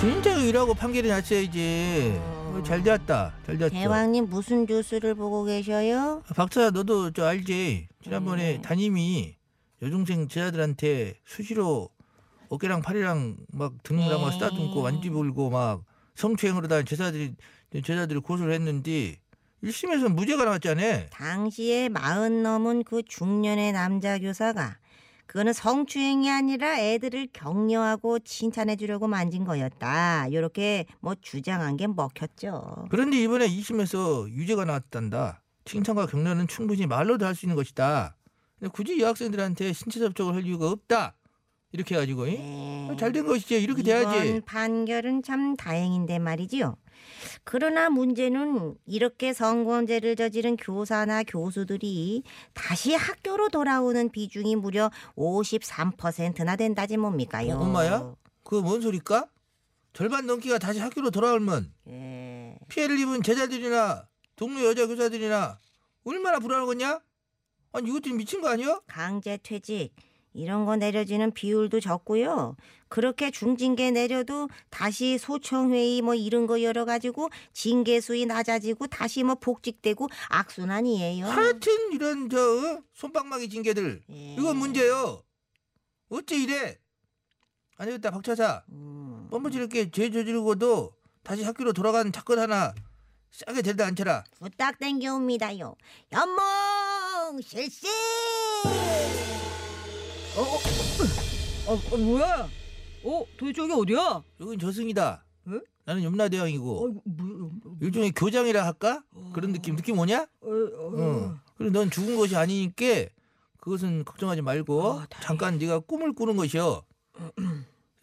진짜 일하고 판결이 났어야지. 어, 잘 되었다. 잘 되었어. 대왕님 무슨 뉴스를 보고 계셔요? 박사 너도 저 알지? 지난번에 네. 담임이 여중생 제자들한테 수시로 어깨랑 팔이랑 막 등이랑 막 네. 쓰다듬고 만지불고 막 성추행으로 다 제자들이 제자들이 고소를 했는데 1심에서 무죄가 나왔잖아. 당시에 마흔 넘은 그 중년의 남자 교사가 그거는 성추행이 아니라 애들을 격려하고 칭찬해 주려고 만진 거였다. 요렇게 뭐 주장한 게 먹혔죠. 그런데 이번에 2심에서 유죄가 나왔단다. 칭찬과 격려는 충분히 말로도 할 수 있는 것이다. 굳이 이 학생들한테 신체 접촉을 할 이유가 없다. 이렇게 해가지고 네. 잘 된 것이지 이렇게 돼야지. 이번 판결은 참 다행인데 말이지요. 그러나 문제는 이렇게 성범죄를 저지른 교사나 교수들이 다시 학교로 돌아오는 비중이 무려 53%나 된다지 뭡니까요? 어, 엄마야? 그거 뭔 소리까? 절반 넘기가 다시 학교로 돌아오면 예. 피해를 입은 제자들이나 동료 여자 교사들이나 얼마나 불안하겠냐? 아니 이것들이 미친 거 아니야? 강제 퇴직 이런 거 내려지는 비율도 적고요. 그렇게 중징계 내려도 다시 소청회의 뭐 이런 거 열어 가지고 징계 수위 낮아지고 다시 뭐 복직되고 악순환이에요. 하여튼 이런 저 어? 손방망이 징계들 예. 이건 문제요. 어째 이래? 아니 됐다 박 차사 음. 뻔뻔히 이렇게 죄 저지르고도 다시 학교로 돌아가는 사건 하나 싸게 데려다 앉혀라. 부탁 땡겨옵니다요. 연몽 실시. 어, 어, 뭐야? 어, 도대체 여기 어디야? 여긴 저승이다. 응? 나는 염라 대왕이고 어, 뭐, 일종의 교장이라 할까? 그런 느낌 느낌 뭐냐? 어, 어, 응. 그리고 넌 죽은 것이 아니니까 그것은 걱정하지 말고 아. 잠깐 네가 꿈을 꾸는 것이요.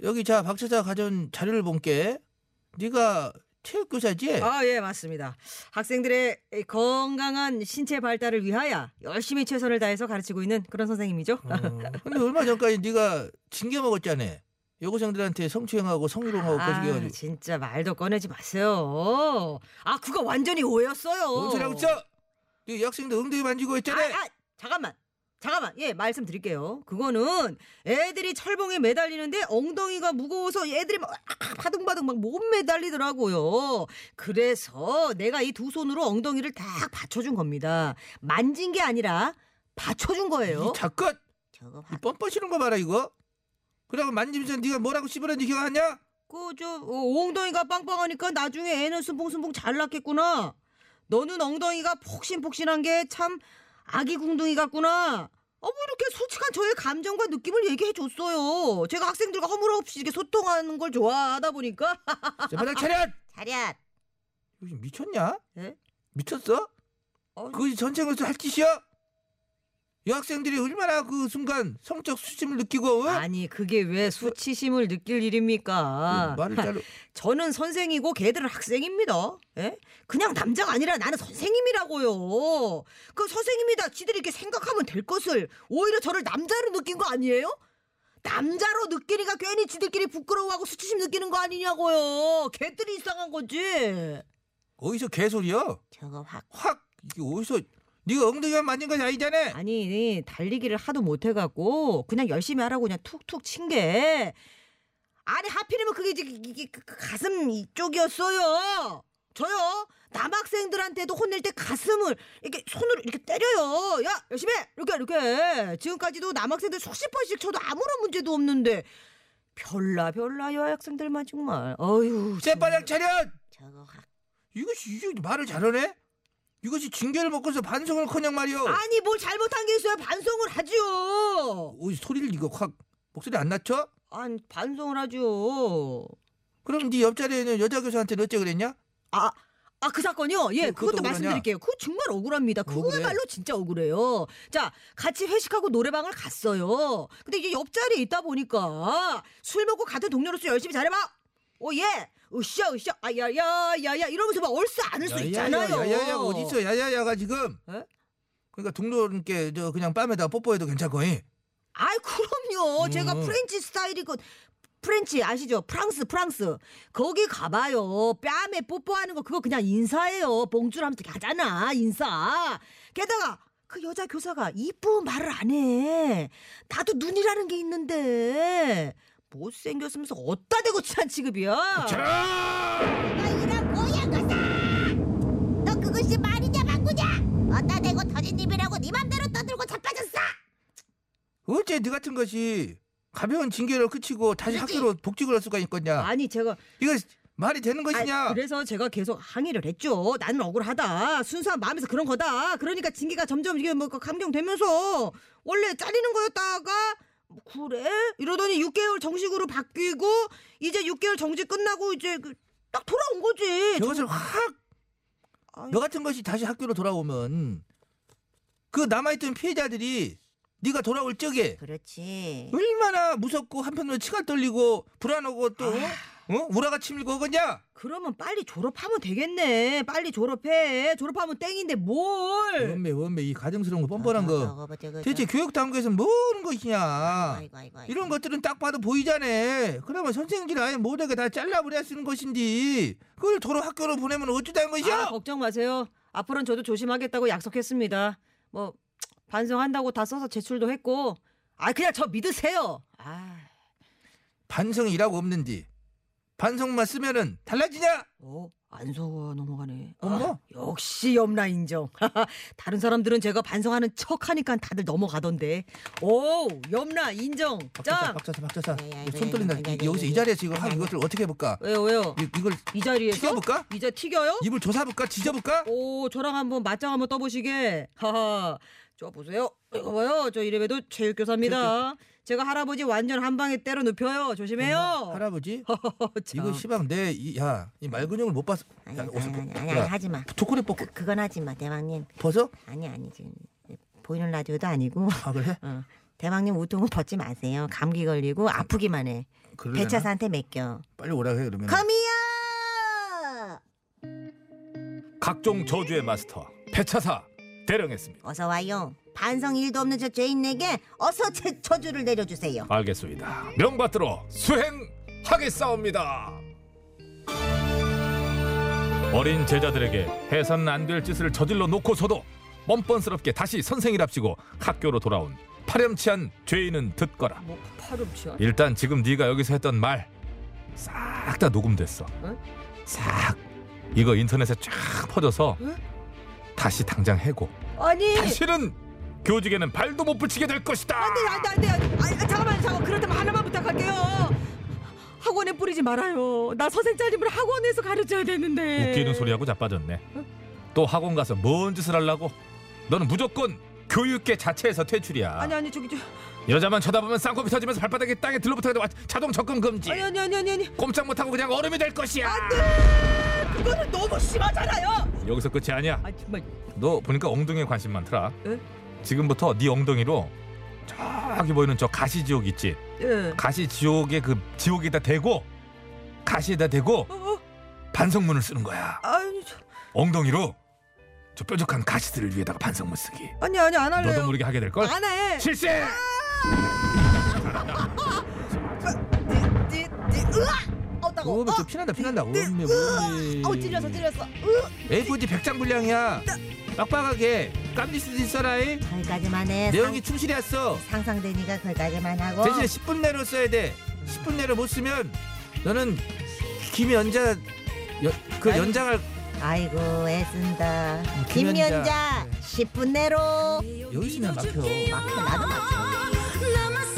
여기 자 박차자 가져온 자료를 본게 네가 체육교사지? 아, 예, 맞습니다. 학생들의 이 건강한 신체 발달을 위하여 열심히 최선을 다해서 가르치고 있는 그런 선생님이죠. 어, 근데 얼마 전까지 네가 징계 먹었잖아. 여고생들한테 성추행하고 성희롱하고 아, 거시기해가지고 진짜 말도 꺼내지 마세요. 아, 그거 완전히 오해였어요. 뭔 소리 하고 있어? 네 여학생들 엉덩이 만지고 아, 있잖아. 아, 잠깐만. 잠깐만. 예, 말씀드릴게요. 그거는 애들이 철봉에 매달리는데 엉덩이가 무거워서 애들이 막 아, 바둥바둥 막 못 매달리더라고요. 그래서 내가 이 두 손으로 엉덩이를 딱 받쳐준 겁니다. 만진 게 아니라 받쳐준 거예요. 이 작것 저거 이 뻔뻔시는 거 봐라 이거. 그러고 만지면서 네가 뭐라고 씹으랬는지 기억하냐? 그저 엉덩이가 빵빵하니까 나중에 애는 순풍순풍 잘 낳겠구나. 너는 엉덩이가 폭신폭신한 게 참 아기 궁둥이 같구나. 어, 뭐 이렇게 솔직한 저의 감정과 느낌을 얘기해 줬어요. 제가 학생들과 허물없이 이렇게 소통하는 걸 좋아하다 보니까. 자, 바닥 차렷. 차렷. 요즘 미쳤냐? 예? 미쳤어? 어, 그것이 전쟁에서 할 짓이야? 여학생들이 얼마나 그 순간 성적 수심을 느끼고 어? 아니 그게 왜 수치심을 느낄 일입니까? 그 말을 잘 저는 선생이고 걔들은 학생입니다. 예? 그냥 남자가 아니라 나는 선생님이라고요. 그 선생님이다. 지들이 이렇게 생각하면 될 것을 오히려 저를 남자로 느낀 거 아니에요? 남자로 느끼니까 괜히 지들끼리 부끄러워하고 수치심 느끼는 거 아니냐고요. 걔들이 이상한 거지. 어디서 개소리야? 저거 확 확 이게 어디서 네가 엉덩이만 만진 것이 아니잖아. 아니 달리기를 하도 못해갖고 그냥 열심히 하라고 그냥 툭툭 친 게. 아니 하필이면 그게 이제 이게 그- 그 가슴 이쪽이었어요. 저요 남학생들한테도 혼낼 때 가슴을 이렇게 손으로 이렇게 때려요. 야 열심히 해. 이렇게 이렇게 지금까지도 남학생들 수십 번씩 쳐도 아무런 문제도 없는데 별나 별나 여학생들만 정말 어휴 쇠바닥 차렷. 저거 확 이것이 이게 말을 잘하네. 이것이 징계를 먹고서 반성을 커녕 말이오. 아니 뭘 잘못한 게 있어야 반성을 하죠. 어이 소리를 이거 확 목소리 안 낮춰? 아니 반성을 하죠. 그럼 네 옆자리에 있는 여자 교사한테는 어째 그랬냐? 아, 아 그 사건이요? 예, 그- 그것도 그것도? 말씀드릴게요. 그거 정말 억울합니다. 그거야말로 진짜 억울해요. 자, 같이 회식하고 노래방을 갔어요. 근데 이제 옆자리에 있다 보니까 술 먹고 같은 동료로서 열심히 잘해봐. 오, 예. 으쌰, 으쌰. 아, 야, 야, 야, 야. 이러면서 막 얼싸 안을 수 있잖아요. 야야야가 어디 있어? 야야야가 지금. 에? 그러니까 동료님께 저 그냥 뺨에다 뽀뽀해도 괜찮고. 이. 아이, 그럼요. 제가 음. French 스타일이고. French 아시죠? 프랑스, 프랑스. 거기 가봐요. 뺨에 뽀뽀하는 거 그거 그냥 인사예요. bonjour 하면서 가잖아. 인사. 게다가 그 여자 교사가 이쁜 말을 안 해. 나도 눈이라는 게 있는데 못생겼으면서 어디다 대고 친한 취급이야. 너 이런 뭐야 거사 너 그것이 말이냐 방구냐 어따 대고 터진 입이라고 네 맘대로 떠들고 자빠졌어 어째 네 같은 것이 가벼운 징계를 그치고 다시 학교로 복직을 할 수가 있겠냐? 아니 제가 이거 말이 되는 것이냐? 그래서 제가 계속 항의를 했죠. 나는 억울하다. 순수한 마음에서 그런 거다. 그러니까 징계가 점점 이게 뭐 감경되면서 원래 잘리는 거였다가 뭐 그래 이러더니 6개월 정식으로 바뀌고 이제 6개월 정직 끝나고 이제 그 딱 돌아온 거지. 저것을 확 아유. 너 같은 것이 다시 학교로 돌아오면 그 남아있던 피해자들이 네가 돌아올 적에 그렇지 얼마나 무섭고 한편으로 치가 떨리고 불안하고 또 아. 어? 우라가 치밀고 그냐? 그러면 빨리 졸업하면 되겠네. 빨리 졸업해. 졸업하면 땡인데 뭘? 원매 원매 이 가정스러운 거 뻔뻔한 거 저거, 저거, 저거. 대체 교육 당국에서 뭐 하는 것이냐? 아이고, 아이고, 아이고. 이런 것들은 딱 봐도 보이잖아. 그러면 선생님들 아예 모두가 다 잘라버려 쓰는 것인지 그걸 도로 학교로 보내면 어쩌다는 것이야? 아, 걱정 마세요. 앞으로는 저도 조심하겠다고 약속했습니다. 뭐 반성한다고 다 써서 제출도 했고. 아 그냥 저 믿으세요. 아, 반성이라고 없는지 반성만 쓰면은 달라지냐? 어, 안서가 넘어가네. 어머. 아, 역시 염라 인정. 다른 사람들은 제가 반성하는 척 하니까 다들 넘어가던데. 오, 염라 인정. 박자사 짱. 박자사 박자사 이거 이거, 손 떨린다 이거, 이거, 여기서 이 이거. 자리에서 지금 한 이것을 어떻게 해볼까 왜요, 왜요? 이, 이걸 이 자리에서 튀겨볼까? 이제 튀겨요? 입을 조사볼까 지져볼까 오, 저랑 한번 맞짱 한번 떠보시게. 하하. 저 보세요. 이거 봐요. 저 이래봬도 체육교사입니다. 제가 할아버지 완전 한 방에 때려 눕혀요. 조심해요. 할아버지? 참. 이거 시방 내야이 말근육을 못 봤어. 아니 야, 아니 옷을 아니 야, 하지 마. 초콜릿 벗고. 그, 그건 하지 마 대왕님. 벗어? 아니 아니 지금 보이는 라디오도 아니고. 아 그래? 어. 대왕님 우통은 벗지 마세요. 감기 걸리고 아프기만 해. 그러려나? 배차사한테 맡겨. 빨리 오라 해 그러면 거미야 각종 저주의 마스터 배차사 대령했습니다. 어서 와요 반성 일도 없는 저 죄인에게 어서 제 저주를 내려주세요 알겠습니다. 명받들어 수행하겠사옵니다. 어린 제자들에게 해서는 안 될 짓을 저질러 놓고서도 뻔뻔스럽게 다시 선생이랍시고 학교로 돌아온 파렴치한 죄인은 듣거라. 뭐 파렴치야. 일단 지금 네가 여기서 했던 말 싹 다 녹음됐어. 응? 싹 이거 인터넷에 쫙 퍼져서 응? 다시 당장 해고. 아니. 다시는 교직에는 발도 못 붙이게 될 것이다. 안돼 안돼 안돼. 아, 잠깐만 잠깐 그렇다면 하나만 부탁할게요. 학원에 뿌리지 말아요. 나 선생님을 학원에서 가르쳐야 되는데. 웃기는 소리하고 자빠졌네. 또 학원 가서 뭔 짓을 하려고? 너는 무조건 교육계 자체에서 퇴출이야. 아니 아니 저기 저 여자만 쳐다보면 쌍꺼풀 터지면서 발바닥에 땅에 들러붙어야 돼. 자동 접근 금지. 아니 아니 아니 아니 아니. 꼼짝 못하고 그냥 얼음이 될 것이야. 그거는 너무 심하잖아요. 여기서 끝이 아니야. 아 정말. 너 보니까 엉덩이에 관심 많더라. 에? 지금부터 네 엉덩이로 저기 보이는 저 가시 지옥 있지? 예. 가시 지옥의 그 지옥에다 대고 가시에다 대고 어, 어. 반성문을 쓰는 거야. 아니 저, 엉덩이로 저 뾰족한 가시들을 위에다가 반성문 쓰기. 아니 아니 안 할래요. 너도 모르게 하게 될 걸. 안 해. 실세. 으아! 어, 나 찔렸다고. 몸에 좀 피난다 피난다 몸에 몸에 어 찔렸어 찔렸어. A4지 100장 분량이야 빡빡하게 깜질 수도 있어라 이. 거기까지만 해. 내용이 충실히 했어 상, 상상되니까 거기까지만 하고. 대신에 10분 내로 써야 돼 10분 내로 못 쓰면 너는 김연자 연, 그 아니, 연장을 아이고 애쓴다. 음, 김연자. 김연자 10분 내로. 여기 있으면 막혀 막혀 나도 막혀.